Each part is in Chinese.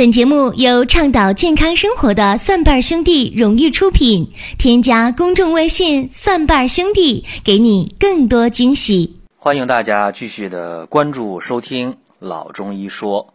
本节目由倡导健康生活的蒜瓣兄弟荣誉出品。添加公众微信“蒜瓣兄弟”，给你更多惊喜。欢迎大家继续的关注收听老中医说，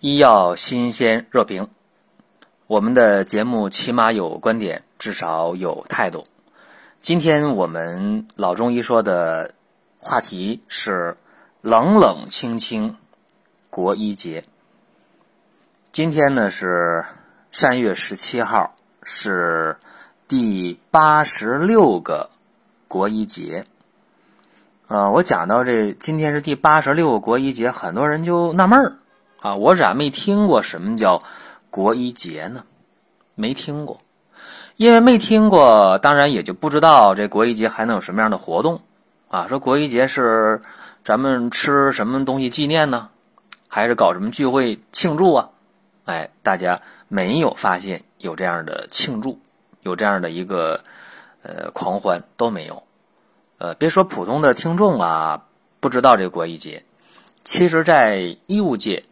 医药新鲜热评。我们的节目起码有观点，至少有态度。今天我们老中医说的话题是冷冷清清国医节。今天呢是三月十七号，是第八十六个国医节。呃，我讲到这，今天是第八十六个国医节，很多人就纳闷儿啊，我咋没听过什么叫国医节呢？没听过，因为没听过，当然也就不知道这国医节还能有什么样的活动啊。说国医节是咱们吃什么东西纪念呢？还是搞什么聚会庆祝啊？哎，大家没有发现有这样的庆祝，有这样的一个呃狂欢都没有。呃，别说普通的听众啊，不知道这个国医节，其实在医务界，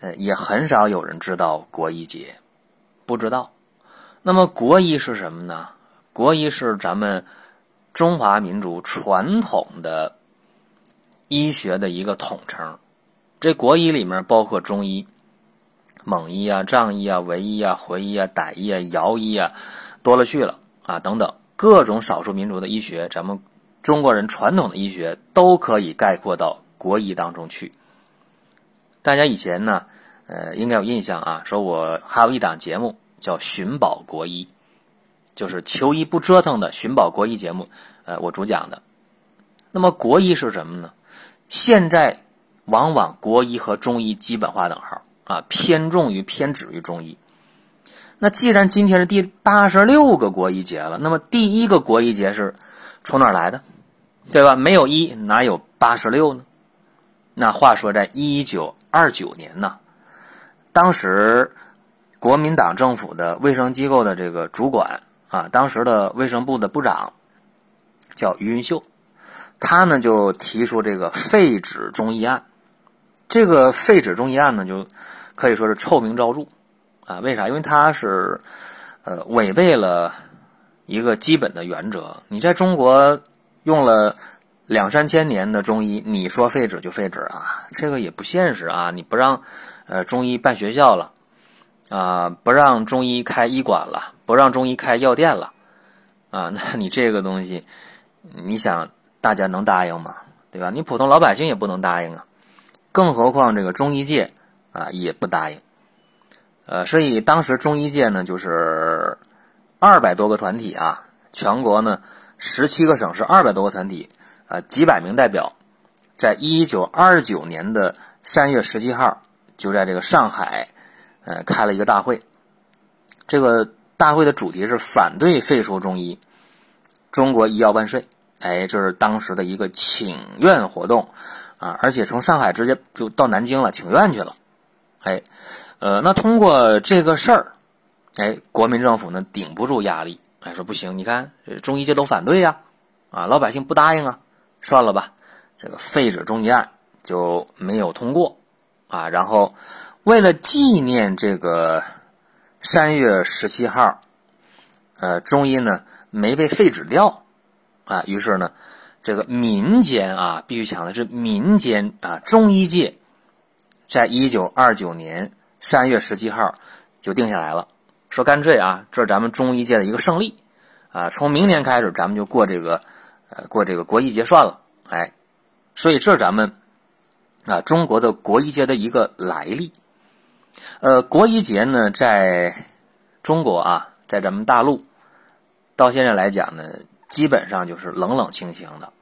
呃，也很少有人知道国医节，不知道。那么国医是什么呢？国医是咱们中华民族传统的医学的一个统称。这国医里面包括中医。蒙医啊、藏医啊、维医啊、回医啊、傣医啊、瑶医啊，多了去了啊，等等各种少数民族的医学，咱们中国人传统的医学都可以概括到国医当中去。大家以前呢，呃，应该有印象啊，说我还有一档节目叫《寻宝国医》，就是求医不折腾的寻宝国医节目，呃，我主讲的。那么国医是什么呢？现在往往国医和中医基本划等号。啊，偏重于偏执于中医。那既然今天是第八十六个国医节了，那么第一个国医节是从哪来的？对吧？没有一哪有八十六呢？那话说，在一九二九年呢，当时国民党政府的卫生机构的这个主管啊，当时的卫生部的部长叫于云秀，他呢就提出这个废止中医案。这个废止中医案呢，就。可以说是臭名昭著，啊，为啥？因为它是，呃，违背了一个基本的原则。你在中国用了两三千年的中医，你说废止就废止啊？这个也不现实啊！你不让呃中医办学校了，啊，不让中医开医馆了，不让中医开药店了，啊，那你这个东西，你想大家能答应吗？对吧？你普通老百姓也不能答应啊，更何况这个中医界。啊，也不答应，呃，所以当时中医界呢，就是二百多个团体啊，全国呢十七个省市二百多个团体，啊，几百名代表，在一九二九年的三月十七号，就在这个上海，呃，开了一个大会。这个大会的主题是反对废除中医，中国医药万岁！哎，这是当时的一个请愿活动啊，而且从上海直接就到南京了，请愿去了。哎，呃，那通过这个事儿，哎，国民政府呢顶不住压力，哎，说不行，你看中医界都反对呀，啊，老百姓不答应啊，算了吧，这个废止中医案就没有通过，啊，然后为了纪念这个三月十七号，呃，中医呢没被废止掉，啊，于是呢，这个民间啊，必须强调是民间啊，中医界。在一九二九年三月十七号，就定下来了，说干脆啊，这是咱们中医界的一个胜利，啊，从明年开始咱们就过这个，呃，过这个国医节算了，哎，所以这是咱们啊中国的国医节的一个来历。呃，国医节呢，在中国啊，在咱们大陆，到现在来讲呢，基本上就是冷冷清清的，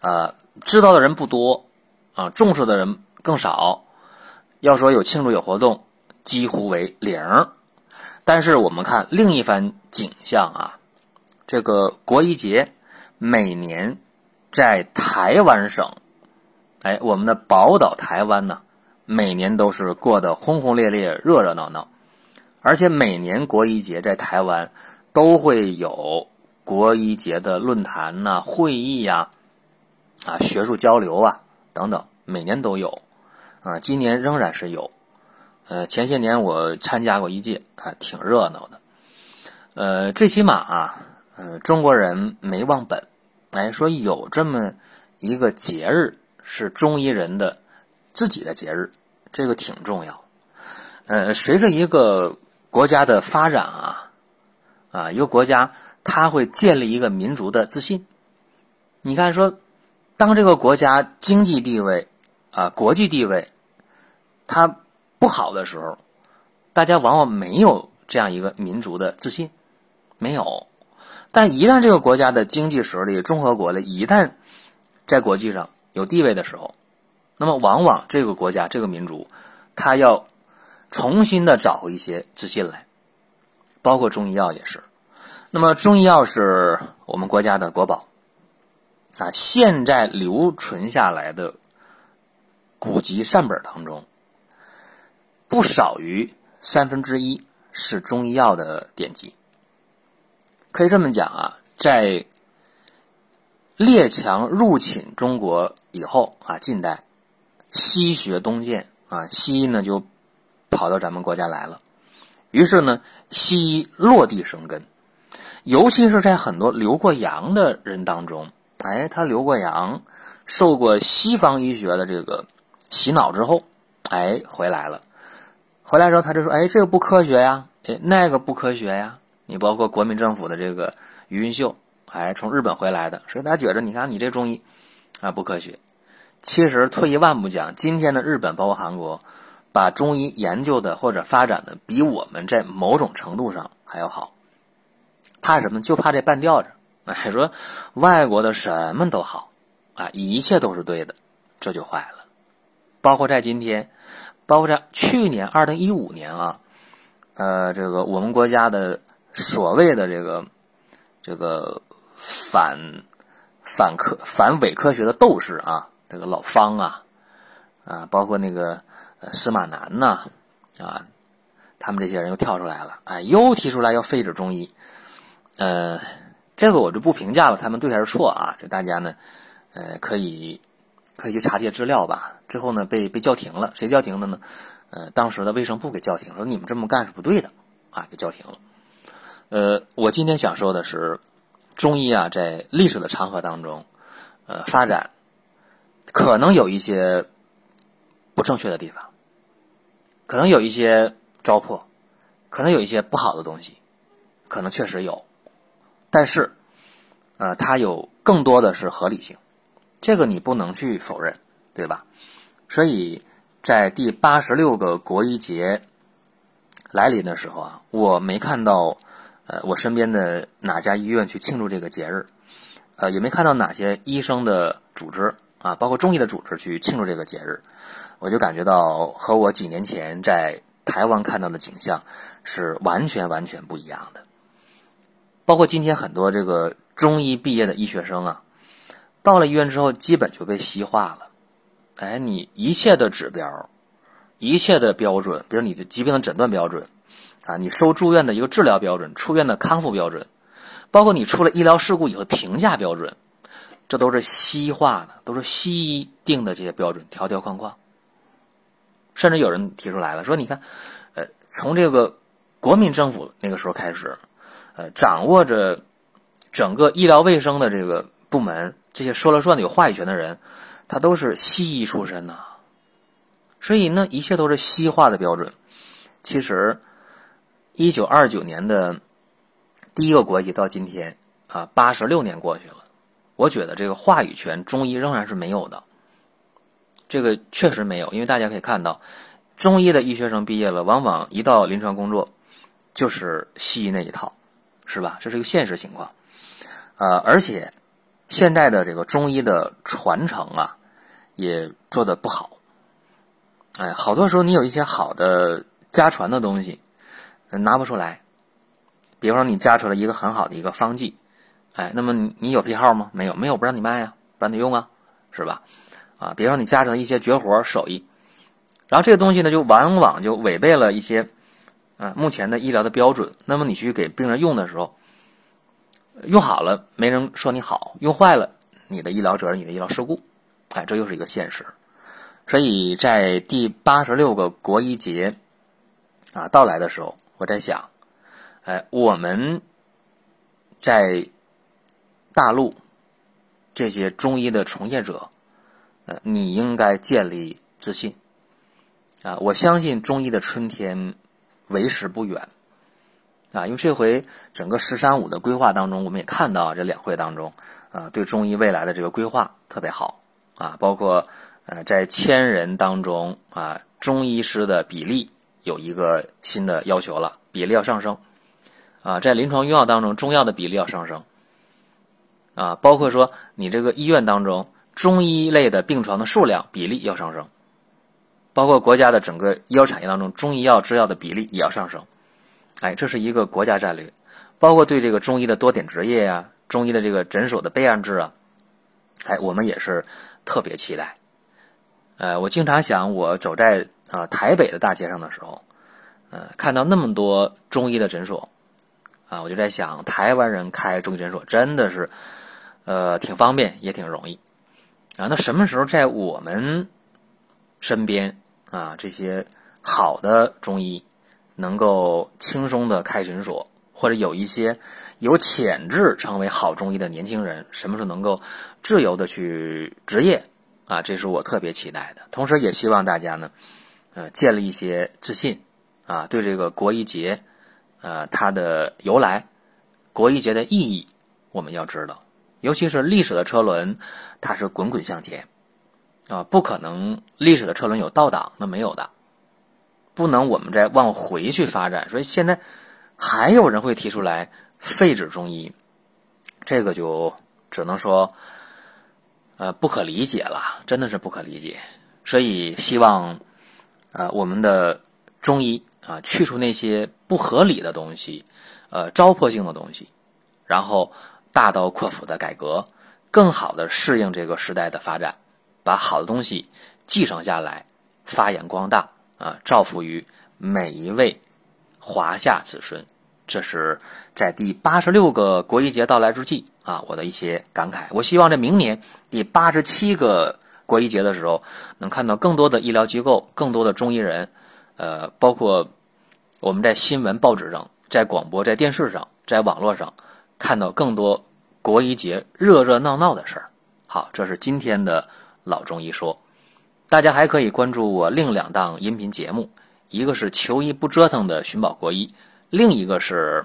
呃，知道的人不多，啊，重视的人更少。要说有庆祝有活动，几乎为零。但是我们看另一番景象啊，这个国医节每年在台湾省，哎，我们的宝岛台湾呢，每年都是过得轰轰烈烈、热热闹闹。而且每年国医节在台湾都会有国医节的论坛呐、会议呀、啊学术交流啊等等，每年都有。啊，今年仍然是有，呃，前些年我参加过一届，啊，挺热闹的。呃，最起码啊，呃，中国人没忘本，哎，说有这么一个节日是中医人的自己的节日，这个挺重要。呃，随着一个国家的发展啊，啊，一个国家他会建立一个民族的自信。你看，说当这个国家经济地位啊、国际地位它不好的时候，大家往往没有这样一个民族的自信，没有。但一旦这个国家的经济实力、综合国力一旦在国际上有地位的时候，那么往往这个国家、这个民族，他要重新的找回一些自信来，包括中医药也是。那么中医药是我们国家的国宝。啊，现在留存下来的古籍善本当中，不少于三分之一是中医药的典籍。可以这么讲啊，在列强入侵中国以后啊，近代西学东渐啊，西医呢就跑到咱们国家来了，于是呢，西医落地生根，尤其是在很多留过洋的人当中。哎，他留过洋，受过西方医学的这个洗脑之后，哎，回来了。回来之后，他就说：“哎，这个不科学呀，哎，那个不科学呀。”你包括国民政府的这个余云秀，哎，从日本回来的，所以他觉着，你看你这中医啊不科学。其实退一万步讲，今天的日本包括韩国，把中医研究的或者发展的比我们在某种程度上还要好。怕什么？就怕这半吊子。哎，说外国的什么都好，啊，一切都是对的，这就坏了。包括在今天，包括在去年二零一五年啊，呃，这个我们国家的所谓的这个这个反反科反伪科学的斗士啊，这个老方啊，啊，包括那个司马南呐，啊，他们这些人又跳出来了，哎，又提出来要废止中医，呃。这个我就不评价了，他们对还是错啊？这大家呢，呃，可以可以去查些资料吧。之后呢，被被叫停了，谁叫停的呢？呃，当时的卫生部给叫停，说你们这么干是不对的，啊，给叫停了。呃，我今天想说的是，中医啊，在历史的长河当中，呃，发展可能有一些不正确的地方，可能有一些糟粕，可能有一些不好的东西，可能确实有。但是，呃，它有更多的是合理性，这个你不能去否认，对吧？所以在第八十六个国医节来临的时候啊，我没看到呃我身边的哪家医院去庆祝这个节日，呃，也没看到哪些医生的组织啊，包括中医的组织去庆祝这个节日，我就感觉到和我几年前在台湾看到的景象是完全完全不一样的。包括今天很多这个中医毕业的医学生啊，到了医院之后，基本就被西化了。哎，你一切的指标，一切的标准，比如你的疾病的诊断标准，啊，你收住院的一个治疗标准，出院的康复标准，包括你出了医疗事故以后评价标准，这都是西化的，都是西医定的这些标准，条条框框。甚至有人提出来了，说你看，呃，从这个国民政府那个时候开始。呃，掌握着整个医疗卫生的这个部门，这些说了算的、有话语权的人，他都是西医出身呐。所以呢，一切都是西化的标准。其实，一九二九年的第一个国际到今天啊，八十六年过去了，我觉得这个话语权中医仍然是没有的。这个确实没有，因为大家可以看到，中医的医学生毕业了，往往一到临床工作就是西医那一套。是吧？这是一个现实情况，呃，而且现在的这个中医的传承啊，也做的不好。哎，好多时候你有一些好的家传的东西，拿不出来。比方说你家出了一个很好的一个方剂，哎，那么你有批号吗？没有，没有不让你卖呀，不让你用啊，是吧？啊，比方说你家成一些绝活手艺，然后这个东西呢，就往往就违背了一些。啊，目前的医疗的标准，那么你去给病人用的时候，用好了没人说你好，用坏了你的医疗责任，你的医疗事故，哎，这又是一个现实。所以在第八十六个国医节啊到来的时候，我在想，哎，我们在大陆这些中医的从业者，呃，你应该建立自信啊！我相信中医的春天为时不远啊！因为这回整个“十三五”的规划当中，我们也看到这两会当中啊，对中医未来的这个规划特别好啊，包括呃，在千人当中啊，中医师的比例有一个新的要求了，比例要上升啊，在临床用药当中，中药的比例要上升。啊，包括说你这个医院当中中医类的病床的数量比例要上升，包括国家的整个医药产业当中中医药制药的比例也要上升，哎，这是一个国家战略，包括对这个中医的多点执业呀，中医的这个诊所的备案制啊，哎，我们也是特别期待。呃，我经常想，我走在啊台北的大街上的时候，呃，看到那么多中医的诊所，啊，我就在想，台湾人开中医诊所真的是。呃，挺方便，也挺容易，啊，那什么时候在我们身边啊，这些好的中医能够轻松的开诊所，或者有一些有潜质成为好中医的年轻人，什么时候能够自由的去执业啊？这是我特别期待的。同时，也希望大家呢，呃，建立一些自信啊，对这个国医节，呃，它的由来，国医节的意义，我们要知道。尤其是历史的车轮，它是滚滚向前，啊，不可能历史的车轮有倒档，那没有的，不能我们再往回去发展。所以现在还有人会提出来废止中医，这个就只能说，呃，不可理解了，真的是不可理解。所以希望，呃，我们的中医啊，去除那些不合理的东西，呃，糟粕性的东西，然后。大刀阔斧的改革，更好的适应这个时代的发展，把好的东西继承下来，发扬光大啊，造福于每一位华夏子孙。这是在第八十六个国医节到来之际啊，我的一些感慨。我希望在明年第八十七个国医节的时候，能看到更多的医疗机构、更多的中医人，呃，包括我们在新闻报纸上、在广播、在电视上、在网络上。看到更多国医节热热闹闹的事儿，好，这是今天的老中医说。大家还可以关注我另两档音频节目，一个是求医不折腾的寻宝国医，另一个是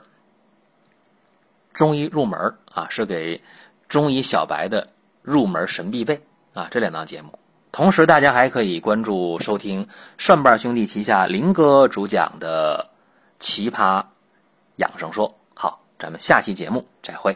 中医入门啊，是给中医小白的入门神必备啊，这两档节目。同时，大家还可以关注收听蒜瓣兄弟旗下林哥主讲的奇葩养生说。好咱们下期节目再会。